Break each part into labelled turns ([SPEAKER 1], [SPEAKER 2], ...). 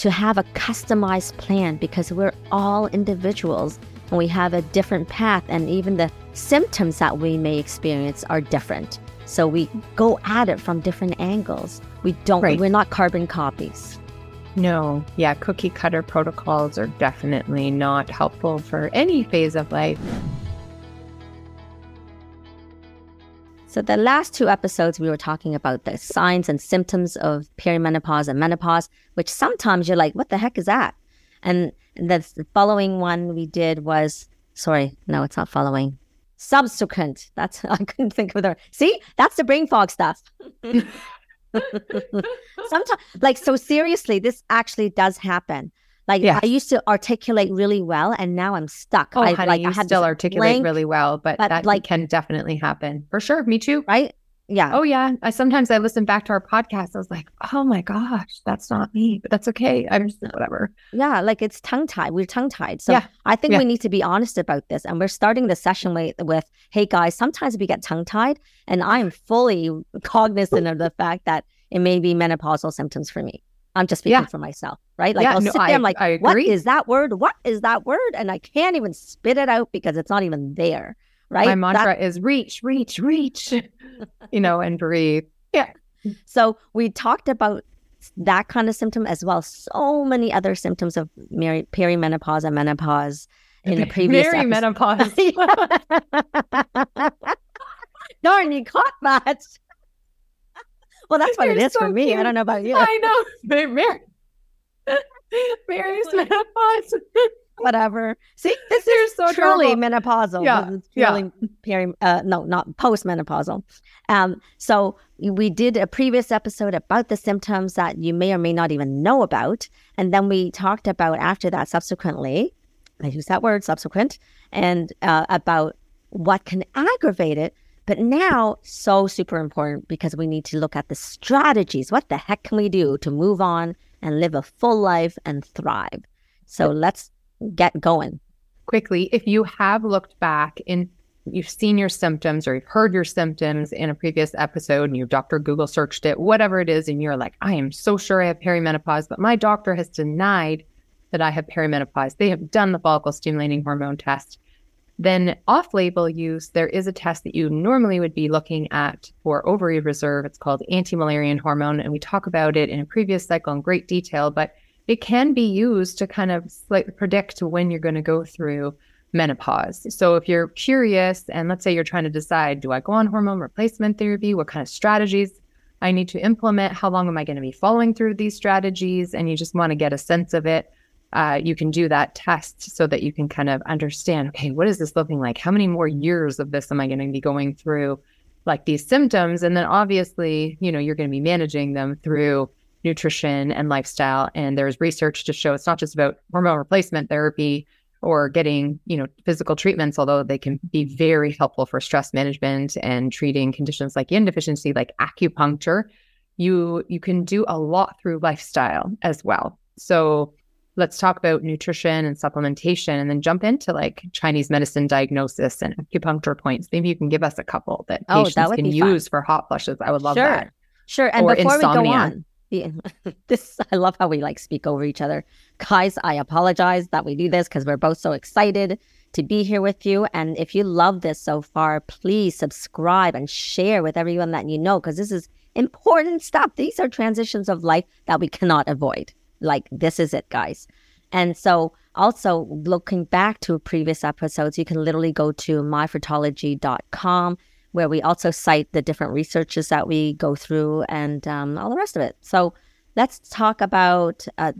[SPEAKER 1] to have a customized plan because we're all individuals and we have a different path and even the symptoms that we may experience are different. So we go at it from different angles. We don't right. we're not carbon copies.
[SPEAKER 2] No, yeah, cookie cutter protocols are definitely not helpful for any phase of life.
[SPEAKER 1] So, the last two episodes, we were talking about the signs and symptoms of perimenopause and menopause, which sometimes you're like, what the heck is that? And the following one we did was, sorry, no, it's not following. Subsequent. That's, I couldn't think of the, see, that's the brain fog stuff. Sometimes, like, so seriously, this actually does happen. Like, yes. I used to articulate really well, and now I'm stuck.
[SPEAKER 2] Oh,
[SPEAKER 1] I,
[SPEAKER 2] honey,
[SPEAKER 1] like,
[SPEAKER 2] you I still articulate blank, really well, but, but that like, can definitely happen for sure. Me too.
[SPEAKER 1] Right? Yeah.
[SPEAKER 2] Oh yeah. I sometimes I listen back to our podcast. I was like, oh my gosh, that's not me, but that's okay. I'm just whatever.
[SPEAKER 1] Yeah, like it's tongue tied. We're tongue tied. So yeah. I think yeah. we need to be honest about this. And we're starting the session with, with, hey guys, sometimes we get tongue tied, and I'm fully cognizant of the fact that it may be menopausal symptoms for me. I'm just speaking yeah. for myself, right? Like yeah, I'll no, sit there, I, I'm like, what is that word? What is that word? And I can't even spit it out because it's not even there right?
[SPEAKER 2] My mantra that- is reach, reach, reach, you know, and breathe. Yeah.
[SPEAKER 1] So we talked about that kind of symptom as well. So many other symptoms of perimenopause and menopause in the previous
[SPEAKER 2] menopause.
[SPEAKER 1] Darn, you caught that. Well, that's what You're it is so for me. Cute. I don't know about you.
[SPEAKER 2] I know. Mary, Mary's menopause
[SPEAKER 1] whatever. See, this is so truly terrible. menopausal. Yeah, truly yeah. Peri, uh, no, not postmenopausal. Um, so we did a previous episode about the symptoms that you may or may not even know about, and then we talked about after that subsequently. I use that word subsequent, and uh, about what can aggravate it. But now, so super important because we need to look at the strategies. What the heck can we do to move on and live a full life and thrive? So let's get going.
[SPEAKER 2] Quickly, if you have looked back and you've seen your symptoms or you've heard your symptoms in a previous episode and your doctor Google searched it, whatever it is, and you're like, I am so sure I have perimenopause, but my doctor has denied that I have perimenopause. They have done the follicle stimulating hormone test. Then off label use, there is a test that you normally would be looking at for ovary reserve. It's called anti-Müllerian hormone. And we talk about it in a previous cycle in great detail, but it can be used to kind of like predict when you're going to go through menopause. So if you're curious and let's say you're trying to decide, do I go on hormone replacement therapy? What kind of strategies I need to implement? How long am I going to be following through these strategies? And you just want to get a sense of it. Uh, you can do that test so that you can kind of understand, okay, what is this looking like? How many more years of this am I going to be going through? Like these symptoms. And then obviously, you know, you're going to be managing them through nutrition and lifestyle. And there's research to show it's not just about hormone replacement therapy or getting, you know, physical treatments, although they can be very helpful for stress management and treating conditions like yin deficiency, like acupuncture. You you can do a lot through lifestyle as well. So let's talk about nutrition and supplementation and then jump into like Chinese medicine diagnosis and acupuncture points. Maybe you can give us a couple that oh, patients that can use for hot flushes. I would love
[SPEAKER 1] sure.
[SPEAKER 2] that.
[SPEAKER 1] Sure. And or before insomnia. we go on, yeah, this I love how we like speak over each other. Guys, I apologize that we do this because we're both so excited to be here with you. And if you love this so far, please subscribe and share with everyone that you know because this is important stuff. These are transitions of life that we cannot avoid. Like this is it, guys. And so also looking back to previous episodes, you can literally go to myfertology.com where we also cite the different researches that we go through and um, all the rest of it. So let's talk about uh,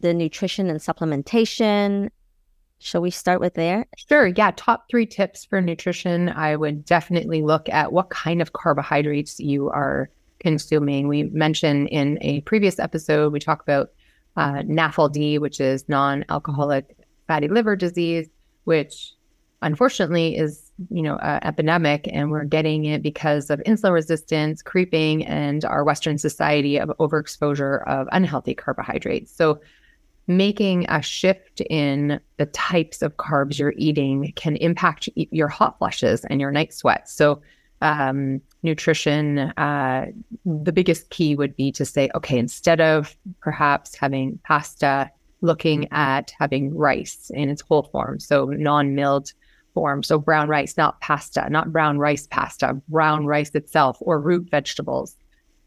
[SPEAKER 1] the nutrition and supplementation. Shall we start with there?
[SPEAKER 2] Sure. Yeah. Top three tips for nutrition. I would definitely look at what kind of carbohydrates you are consuming. We mentioned in a previous episode, we talk about uh, NAFLD, which is non alcoholic fatty liver disease, which unfortunately is you know uh, epidemic and we're getting it because of insulin resistance creeping and our western society of overexposure of unhealthy carbohydrates. So making a shift in the types of carbs you're eating can impact your hot flushes and your night sweats. So um, nutrition, uh, the biggest key would be to say, okay, instead of perhaps having pasta, looking at having rice in its whole form, so non milled form. So brown rice, not pasta, not brown rice pasta, brown rice itself, or root vegetables,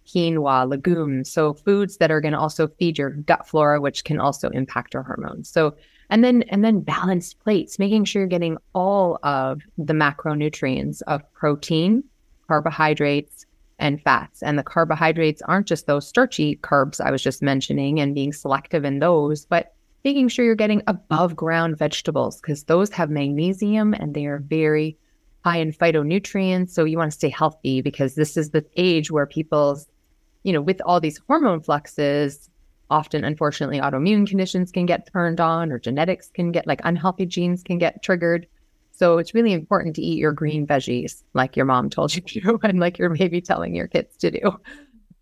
[SPEAKER 2] quinoa, legumes. So foods that are going to also feed your gut flora, which can also impact your hormones. So and then and then balanced plates, making sure you're getting all of the macronutrients of protein, carbohydrates, and fats. And the carbohydrates aren't just those starchy carbs I was just mentioning and being selective in those, but making sure you're getting above ground vegetables because those have magnesium and they are very high in phytonutrients. So you want to stay healthy because this is the age where people's, you know, with all these hormone fluxes, often unfortunately autoimmune conditions can get turned on or genetics can get like unhealthy genes can get triggered. So it's really important to eat your green veggies like your mom told you to and like you're maybe telling your kids to do.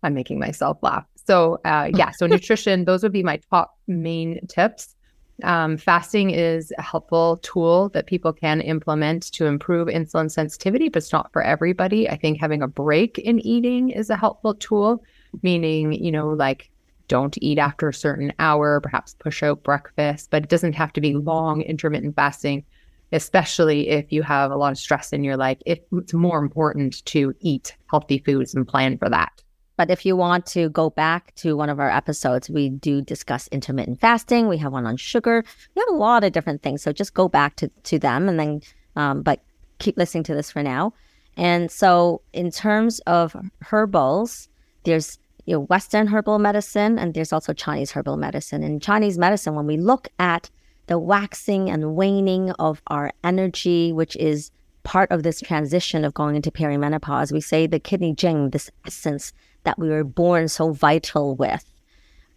[SPEAKER 2] I'm making myself laugh. So uh, yeah, so nutrition, those would be my top main tips. Um, fasting is a helpful tool that people can implement to improve insulin sensitivity, but it's not for everybody. I think having a break in eating is a helpful tool, meaning, you know, like don't eat after a certain hour, perhaps push out breakfast, but it doesn't have to be long intermittent fasting especially if you have a lot of stress in your life. It's more important to eat healthy foods and plan for that.
[SPEAKER 1] But if you want to go back to one of our episodes, we do discuss intermittent fasting. We have one on sugar. We have a lot of different things. So just go back to, to them and then, um, but keep listening to this for now. And so, in terms of herbals, there's you know, Western herbal medicine and there's also Chinese herbal medicine. In Chinese medicine, when we look at the waxing and waning of our energy, which is part of this transition of going into perimenopause. We say the kidney jing, this essence that we were born so vital with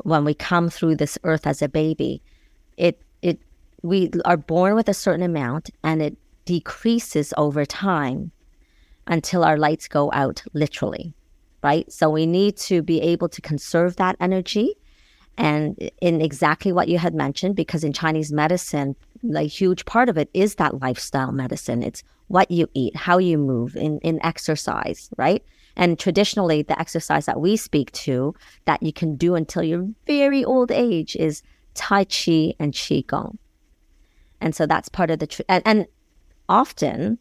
[SPEAKER 1] when we come through this earth as a baby. It it we are born with a certain amount and it decreases over time until our lights go out literally. Right? So we need to be able to conserve that energy and in exactly what you had mentioned, because in Chinese medicine, a huge part of it is that lifestyle medicine. It's what you eat, how you move in, in exercise, right? And traditionally, the exercise that we speak to that you can do until your very old age is Tai Chi and Qigong. And so that's part of the, tr- and, and often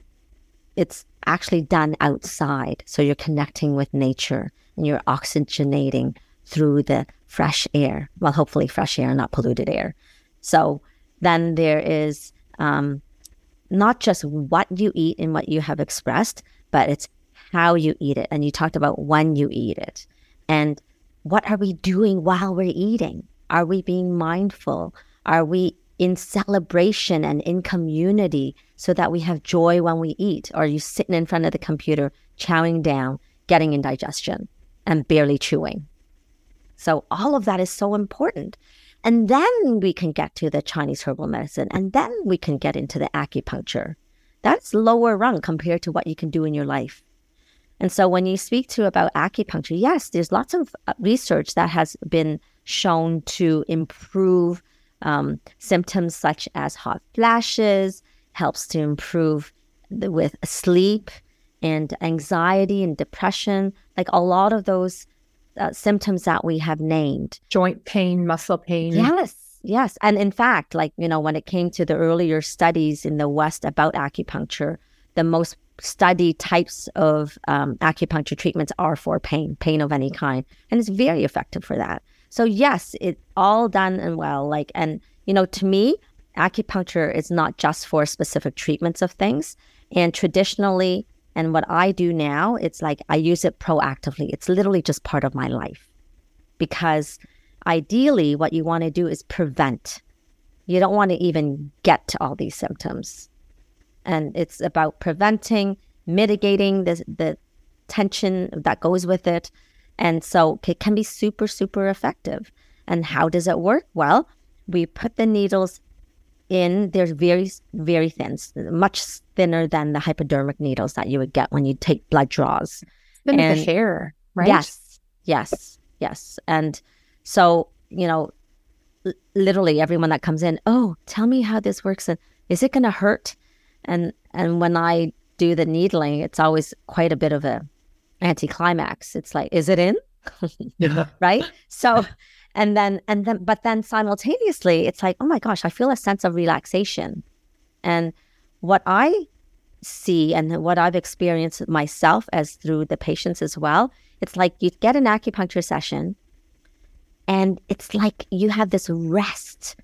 [SPEAKER 1] it's actually done outside. So you're connecting with nature and you're oxygenating through the fresh air. Well, hopefully, fresh air, not polluted air. So then there is um, not just what you eat and what you have expressed, but it's how you eat it. And you talked about when you eat it. And what are we doing while we're eating? Are we being mindful? Are we in celebration and in community so that we have joy when we eat? Or are you sitting in front of the computer, chowing down, getting indigestion, and barely chewing? So all of that is so important. And then we can get to the Chinese herbal medicine, and then we can get into the acupuncture. That's lower rung compared to what you can do in your life. And so when you speak to about acupuncture, yes, there's lots of uh, research that has been shown to improve um, symptoms such as hot flashes, helps to improve with sleep and anxiety and depression. Like a lot of those uh, symptoms that we have named
[SPEAKER 2] joint pain, muscle pain.
[SPEAKER 1] Yes. Yes. And in fact, like, you know, when it came to the earlier studies in the West about acupuncture, the most studied types of um, acupuncture treatments are for pain, pain of any kind. And it's very effective for that. So, yes, it's all done and well. Like, and, you know, to me, acupuncture is not just for specific treatments of things. And traditionally, and what I do now, it's like I use it proactively. It's literally just part of my life. Because ideally, what you want to do is prevent. You don't want to even get to all these symptoms. And it's about preventing, mitigating the, the tension that goes with it. And so it can be super, super effective. And how does it work? Well, we put the needles in, they're very, very thin, much thinner than the hypodermic needles that you would get when you take blood draws.
[SPEAKER 2] Thin and the hair, right?
[SPEAKER 1] Yes, yes, yes. And so, you know, literally everyone that comes in, oh, tell me how this works and is it going to hurt? And and when I do the needling, it's always quite a bit of a anticlimax. It's like, is it in?
[SPEAKER 2] yeah.
[SPEAKER 1] right? So and then and then but then simultaneously it's like, oh my gosh, I feel a sense of relaxation. And what I see and what I've experienced myself as through the patients as well, it's like you get an acupuncture session and it's like you have this rest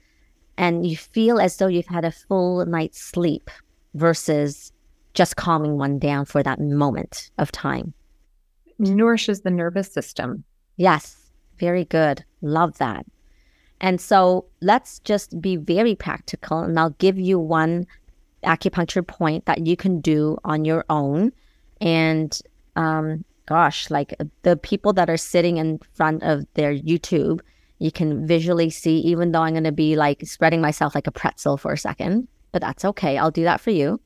[SPEAKER 1] and you feel as though you've had a full night's sleep versus just calming one down for that moment of time.
[SPEAKER 2] Nourishes the nervous system.
[SPEAKER 1] Yes, very good. Love that. And so let's just be very practical, and I'll give you one acupuncture point that you can do on your own. And um, gosh, like the people that are sitting in front of their YouTube, you can visually see, even though I'm going to be like spreading myself like a pretzel for a second, but that's okay. I'll do that for you.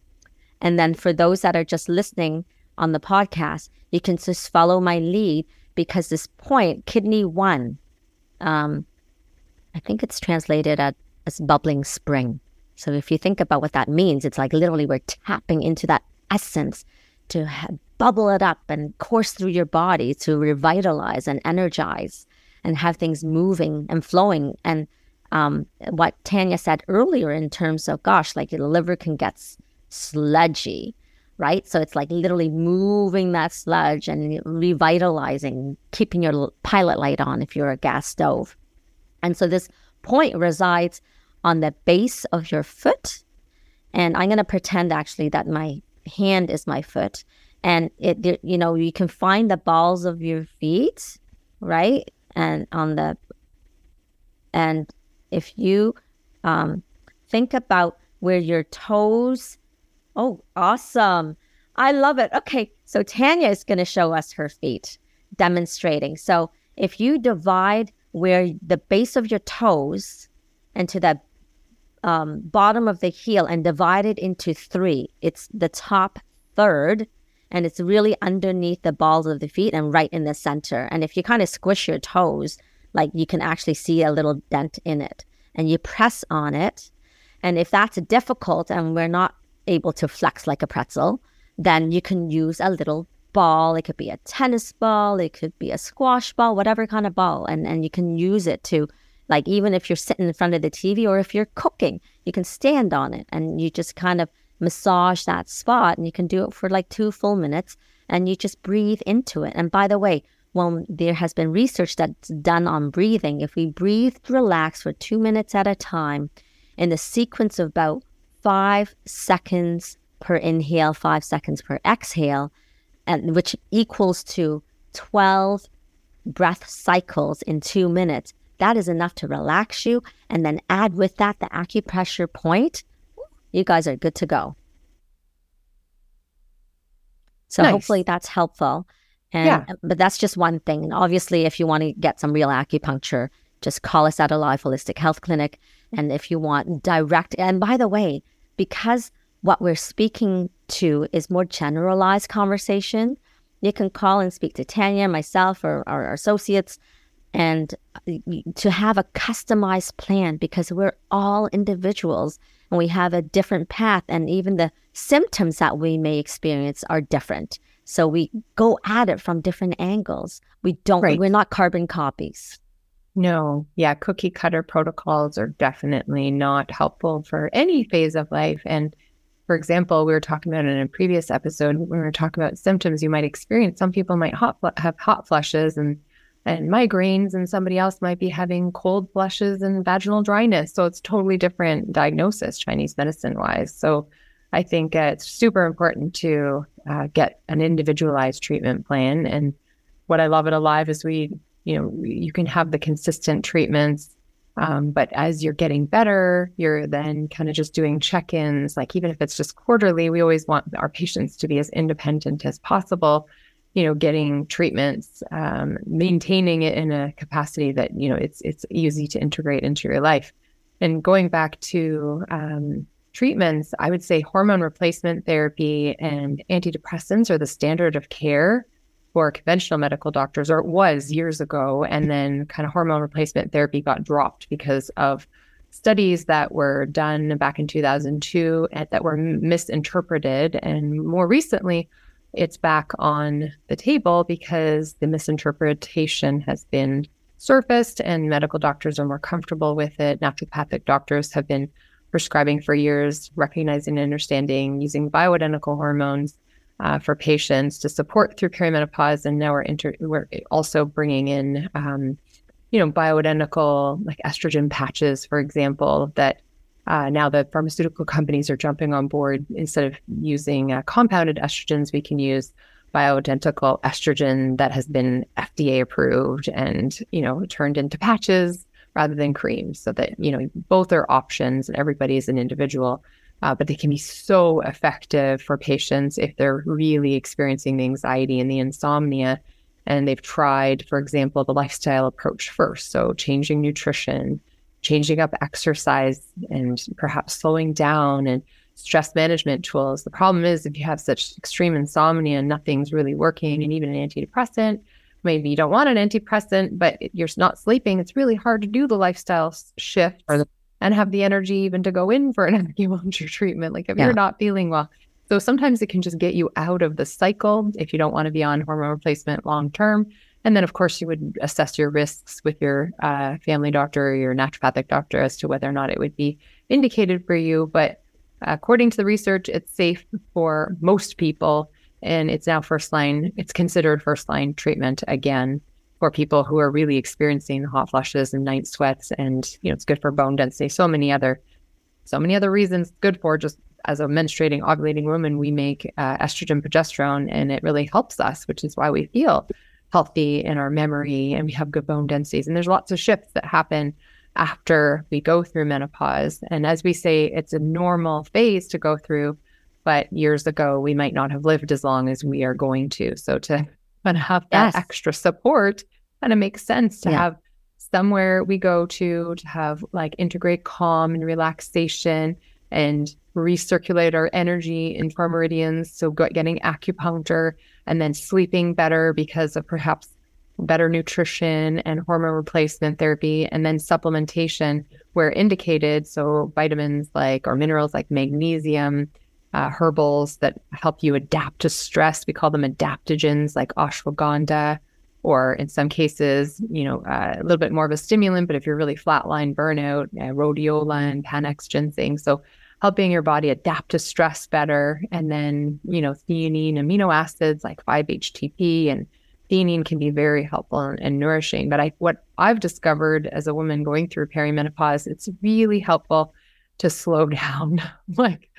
[SPEAKER 1] And then for those that are just listening on the podcast, you can just follow my lead because this point, kidney one, um, I think it's translated as bubbling spring. So if you think about what that means, it's like literally we're tapping into that essence to bubble it up and course through your body to revitalize and energize and have things moving and flowing. And um, what Tanya said earlier in terms of, gosh, like the liver can get sludgy, right? So it's like literally moving that sludge and revitalizing, keeping your pilot light on if you're a gas stove. And so this point resides on the base of your foot. And I'm going to pretend actually that my hand is my foot. And it, you know, you can find the balls of your feet, right? And on the, and if you um, think about where your toes, oh, awesome. I love it. Okay. So Tanya is going to show us her feet demonstrating. So if you divide where the base of your toes and to the um, bottom of the heel and divide it into three. It's the top third, and it's really underneath the balls of the feet and right in the center. And if you kind of squish your toes, like you can actually see a little dent in it, and you press on it. And if that's difficult and we're not able to flex like a pretzel, then you can use a little ball. It could be a tennis ball, it could be a squash ball, whatever kind of ball, and and you can use it to like even if you're sitting in front of the TV or if you're cooking, you can stand on it and you just kind of massage that spot and you can do it for like two full minutes and you just breathe into it. And by the way, when there has been research that's done on breathing, if we breathe relax for two minutes at a time in the sequence of about five seconds per inhale, five seconds per exhale, and which equals to 12 breath cycles in two minutes, that is enough to relax you. And then add with that the acupressure point. You guys are good to go. So nice. hopefully that's helpful. And yeah. but that's just one thing. And obviously if you want to get some real acupuncture, just call us at Alive Holistic Health Clinic. And if you want direct and by the way, because what we're speaking to is more generalized conversation, you can call and speak to Tanya, myself, or our associates and uh, to have a customized plan because we're all individuals and we have a different path and even the symptoms that we may experience are different. So we go at it from different angles. We don't right. we're not carbon copies
[SPEAKER 2] no yeah cookie cutter protocols are definitely not helpful for any phase of life and for example, we were talking about in a previous episode when we were talking about symptoms you might experience. Some people might hot, have hot flushes and and migraines, and somebody else might be having cold flushes and vaginal dryness. So it's totally different diagnosis, Chinese medicine wise. So I think uh, it's super important to uh, get an individualized treatment plan. And what I love at Alive is we, you know, you can have the consistent treatments. Um, but as you're getting better, you're then kind of just doing check ins. Like, even if it's just quarterly, we always want our patients to be as independent as possible you know, getting treatments, um, maintaining it in a capacity that you know it's it's easy to integrate into your life. And going back to um, treatments, I would say hormone replacement therapy and antidepressants are the standard of care for conventional medical doctors, or it was years ago. And then kind of hormone replacement therapy got dropped because of studies that were done back in 2002 and that were misinterpreted. And more recently, it's back on the table because the misinterpretation has been surfaced and medical doctors are more comfortable with it. Naturopathic doctors have been prescribing for years, recognizing and understanding using bioidentical hormones uh, for patients to support through perimenopause. And now we're, inter- we're also bringing in, um, you know, bioidentical like estrogen patches, for example, that uh, now the pharmaceutical companies are jumping on board. Instead of using uh, compounded estrogens, we can use bioidentical estrogen that has been FDA approved and you know turned into patches rather than creams, so that you know both are options and everybody is an individual. Uh, but they can be so effective for patients if they're really experiencing the anxiety and the insomnia and they've tried, for example, the lifestyle approach first. So, changing nutrition, changing up exercise, and perhaps slowing down and stress management tools. The problem is if you have such extreme insomnia and nothing's really working, and even an antidepressant, maybe you don't want an antidepressant, but you're not sleeping, it's really hard to do the lifestyle shift and have the energy even to go in for an acupuncture treatment. Like if yeah. you're not feeling well. So sometimes it can just get you out of the cycle if you don't want to be on hormone replacement long term. And then, of course, you would assess your risks with your uh, family doctor or your naturopathic doctor as to whether or not it would be indicated for you. But according to the research, it's safe for most people. And it's now first line, it's considered first line treatment again for people who are really experiencing hot flushes and night sweats. And, you know, it's good for bone density. So many other, so many other reasons good for just as a menstruating, ovulating woman, we make uh, estrogen, progesterone, and it really helps us, which is why we feel healthy in our memory and we have good bone densities. And there's lots of shifts that happen after we go through menopause. And as we say, it's a normal phase to go through, but years ago, we might not have lived as long as we are going to. So to of have that yes. extra support kind of makes sense to yeah. have somewhere we go to to have like integrate calm and relaxation and recirculate our energy in our meridians. So getting acupuncture and then sleeping better because of perhaps better nutrition and hormone replacement therapy, and then supplementation where indicated. So vitamins like or minerals like magnesium, uh, herbals that help you adapt to stress. We call them adaptogens like ashwagandha, or in some cases, you know, uh, a little bit more of a stimulant. But if you're really flatline burnout, uh, rhodiola and panax ginseng. So helping your body adapt to stress better. And then, you know, theanine amino acids like 5-HTP and theanine can be very helpful and, and, nourishing. But I, what I've discovered as a woman going through perimenopause, it's really helpful to slow down. like,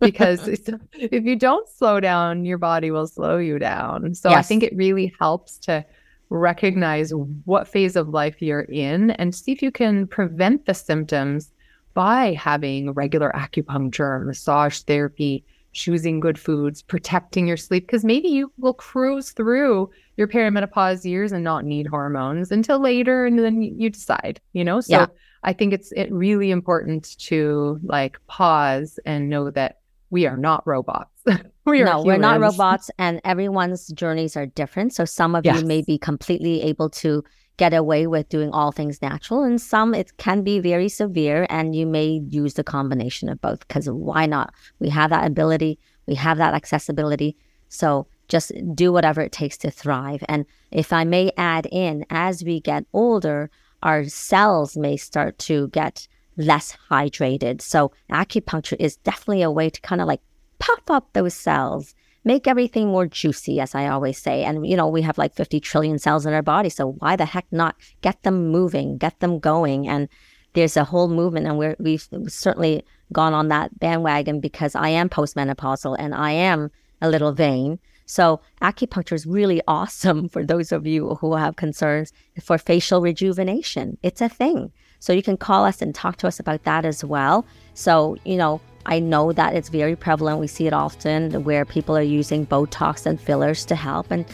[SPEAKER 2] because if you don't slow down, your body will slow you down. So yes. I think it really helps to recognize what phase of life you're in and see if you can prevent the symptoms by having regular acupuncture, massage therapy, choosing good foods, protecting your sleep, because maybe you will cruise through your perimenopause years and not need hormones until later, and then you decide, you know? So yeah. I think it's it really important to like pause and know that we are not robots.
[SPEAKER 1] we are no, humans. we're not robots, and everyone's journeys are different. So some of yes. you may be completely able to get away with doing all things natural and some it can be very severe and you may use the combination of both because why not we have that ability we have that accessibility so just do whatever it takes to thrive and if i may add in as we get older our cells may start to get less hydrated so acupuncture is definitely a way to kind of like puff up those cells make everything more juicy, as I always say. And, you know, we have like 50 trillion cells in our body. So why the heck not get them moving, get them going? And there's a whole movement, and we're, we've certainly gone on that bandwagon because I am postmenopausal and I am a little vain. So acupuncture is really awesome for those of you who have concerns for facial rejuvenation. It's a thing. So you can call us and talk to us about that as well. So, you know, I know that it's very prevalent. We see it often where people are using Botox and fillers to help, and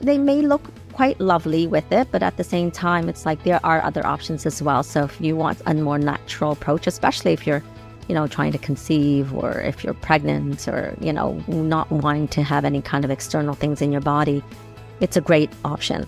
[SPEAKER 1] they may look quite lovely with it, but at the same time, it's like there are other options as well. So if you want a more natural approach, especially if you're, you know, trying to conceive or if you're pregnant or, you know, not wanting to have any kind of external things in your body, it's a great option.